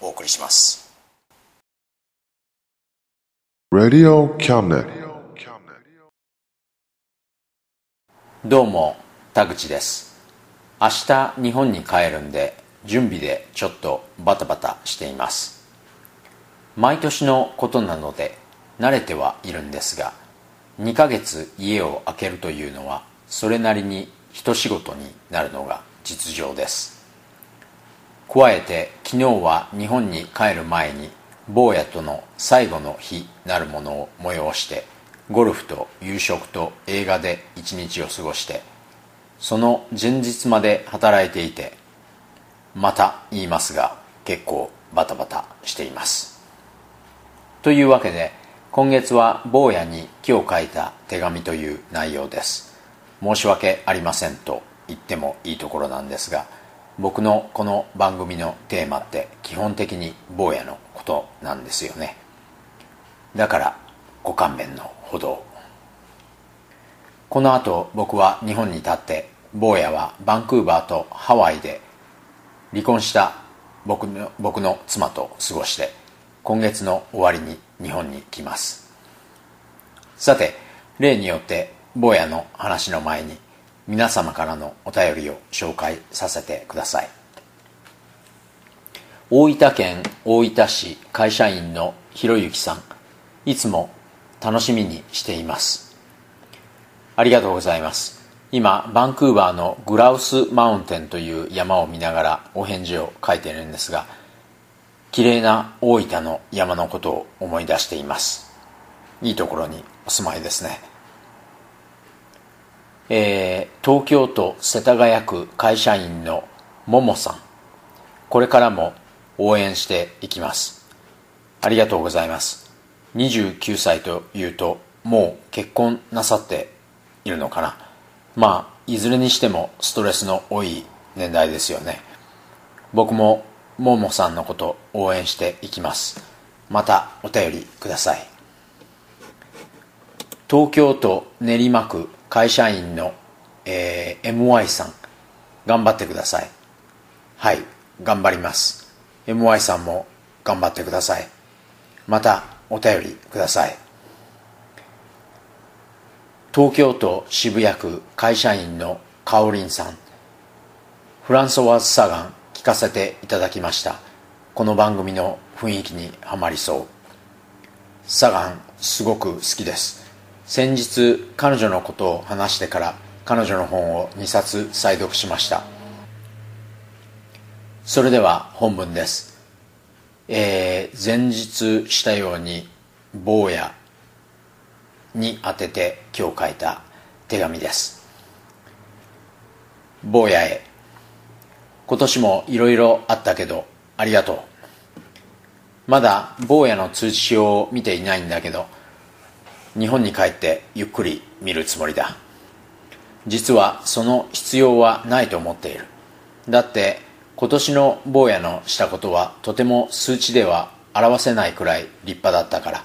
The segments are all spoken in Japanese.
お送りします.どうも田口です。明日日本に帰るんで準備でちょっとバタバタしています。毎年のことなので慣れてはいるんですが2ヶ月家を空けるというのはそれなりに一仕事になるのが実情です加えて昨日は日本に帰る前に坊やとの最後の日なるものを催してゴルフと夕食と映画で一日を過ごしてその前日まで働いていてまた言いますが結構バタバタしています。というわけで今月は坊やに今日書いた手紙という内容です。申し訳ありませんと言ってもいいところなんですが僕のこの番組のテーマって基本的に坊やのことなんですよね。だからご勘弁のほど。この後僕は日本に立って坊やはバンクーバーとハワイで離婚した僕の僕の妻と過ごして今月の終わりに日本に来ます。さて例によって坊やの話の前に皆様からのお便りを紹介させてください。大分県大分市会社員のひろゆきさんいつも楽しみにしています。ありがとうございます。今バンクーバーのグラウスマウンテンという山を見ながらお返事を書いているんですが綺麗な大分の山のことを思い出しています。いいところにお住まいですね。えー、東京都世田谷区会社員のももさん。これからも応援していきます。ありがとうございます。29歳というともう結婚なさっているのかな。まあいずれにしてもストレスの多い年代ですよね。僕もももさんのこと応援していきます。またお便りください。東京都練馬区会社員の、えー、MY さん頑張ってください。はい頑張ります。MY さんも頑張ってください。またお便りください。東京都渋谷区会社員のかおりんさんフランソワーズ・サガン聞かせていただきました。この番組の雰囲気にはまりそう。サガンすごく好きです。先日彼女のことを話してから彼女の本を2冊再読しました。それでは本文です。えー、前日したように坊やに宛てて今日書いた手紙です。坊やへ今年もいろいろあったけどありがとう。まだ坊やの通知表を見ていないんだけど日本に帰ってゆっくり見るつもりだ。実はその必要はないと思っている。だって今年の坊やのしたことはとても数値では表せないくらい立派だったから。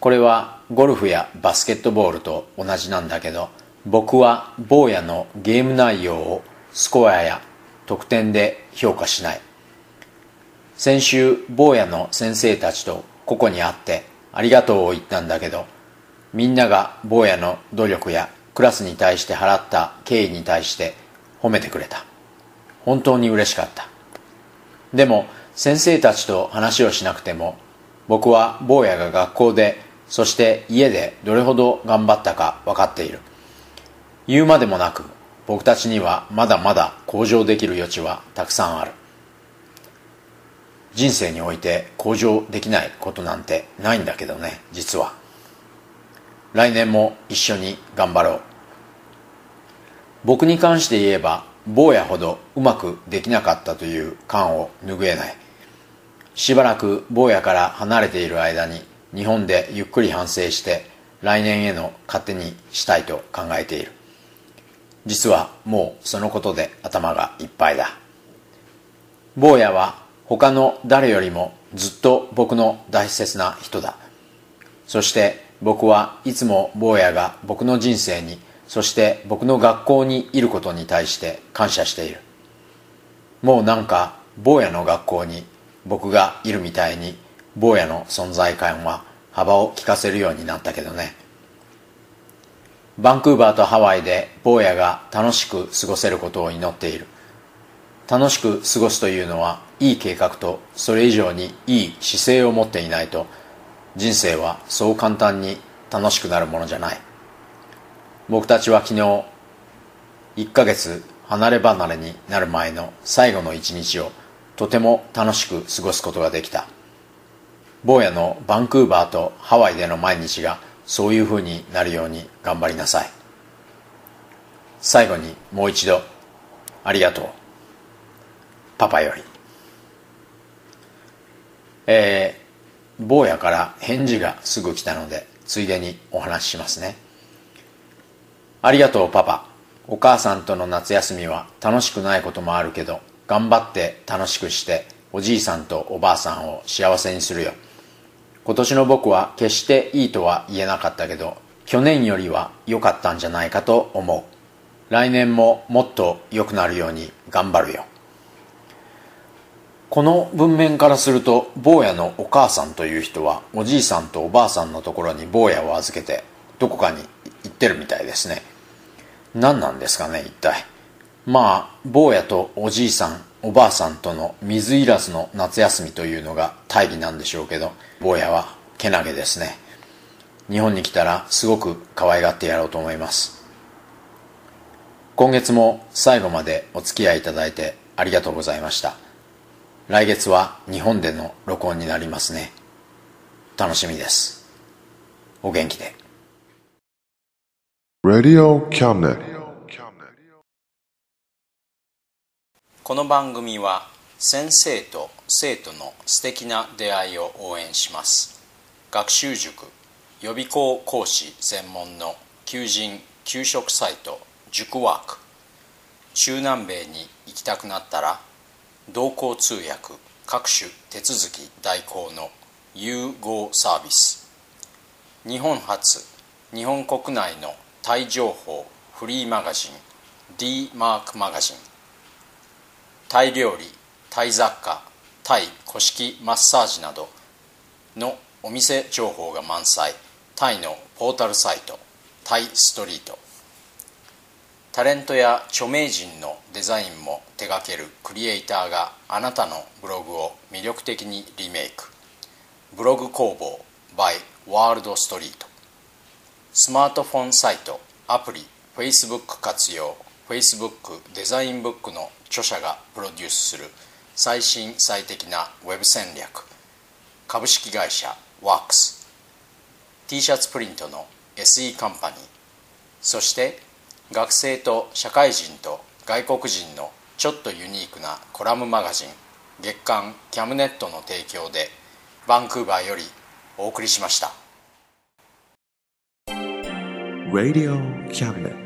これはゴルフやバスケットボールと同じなんだけど僕は坊やのゲーム内容をスコアや得点で評価しない。先週坊やの先生たちと個々に会ってありがとうを言ったんだけどみんなが坊やの努力やクラスに対して払った敬意に対して褒めてくれた。本当に嬉しかった。でも先生たちと話をしなくても僕は坊やが学校でそして家でどれほど頑張ったか分かっている。言うまでもなく僕たちにはまだまだ向上できる余地はたくさんある。人生において向上できないことなんてないんだけどね実は。来年も一緒に頑張ろう。僕に関して言えば坊やほどうまくできなかったという感を拭えない。しばらく坊やから離れている間に日本でゆっくり反省して来年への糧にしたいと考えている。実はもうそのことで頭がいっぱいだ。坊やは他の誰よりもずっと僕の大切な人だ。そして僕はいつも坊やが僕の人生にそして僕の学校にいることに対して感謝している。もうなんか坊やの学校に僕がいるみたいに坊やの存在感は幅を利かせるようになったけどね。バンクーバーとハワイで坊やが楽しく過ごせることを祈っている。楽しく過ごすというのはいい計画とそれ以上にいい姿勢を持っていないと人生はそう簡単に楽しくなるものじゃない。僕たちは昨日1ヶ月離れ離れになる前の最後の一日をとても楽しく過ごすことができた。坊やのバンクーバーとハワイでの毎日がそういうふうになるように頑張りなさい。最後にもう一度ありがとう。パパより。えー、坊やから返事がすぐ来たのでついでにお話ししますね。ありがとうパパ。お母さんとの夏休みは楽しくないこともあるけど頑張って楽しくしておじいさんとおばあさんを幸せにするよ。今年の僕は決していいとは言えなかったけど去年よりは良かったんじゃないかと思う。来年ももっと良くなるように頑張るよ。この文面からすると坊やのお母さんという人はおじいさんとおばあさんのところに坊やを預けてどこかに行ってるみたいですね。何なんですかね一体。まあ坊やとおじいさんおばあさんとの水入らずの夏休みというのが大義なんでしょうけど坊やはけなげですね。日本に来たらすごく可愛がってやろうと思います。今月も最後までお付き合いいただいてありがとうございました。来月は日本での録音になりますね。楽しみです。お元気で.この番組は先生と生徒の素敵な出会いを応援します。学習塾予備校講師専門の求人・給食サイト塾ワーク。中南米に行きたくなったら同行通訳各種手続き代行の融合サービス。日本初日本国内のタイ情報フリーマガジン d マークマガジン。タイ料理タイ雑貨タイ古式マッサージなどのお店情報が満載。タイのポータルサイトタイストリート。タレントや著名人のデザインも手掛けるクリエイターがあなたのブログを魅力的にリメイク。ブログ工房 by ワールドストリートスマートフォンサイトアプリ Facebook 活用 Facebook デザインブックの著者がプロデュースする最新最適なウェブ戦略。株式会社 WORKS t シャツプリントの SE カンパニー。そして学生と社会人と外国人のちょっとユニークなコラムマガジン月刊キャムネットの提供でバンクーバーよりお送りしました Radio Cabinet.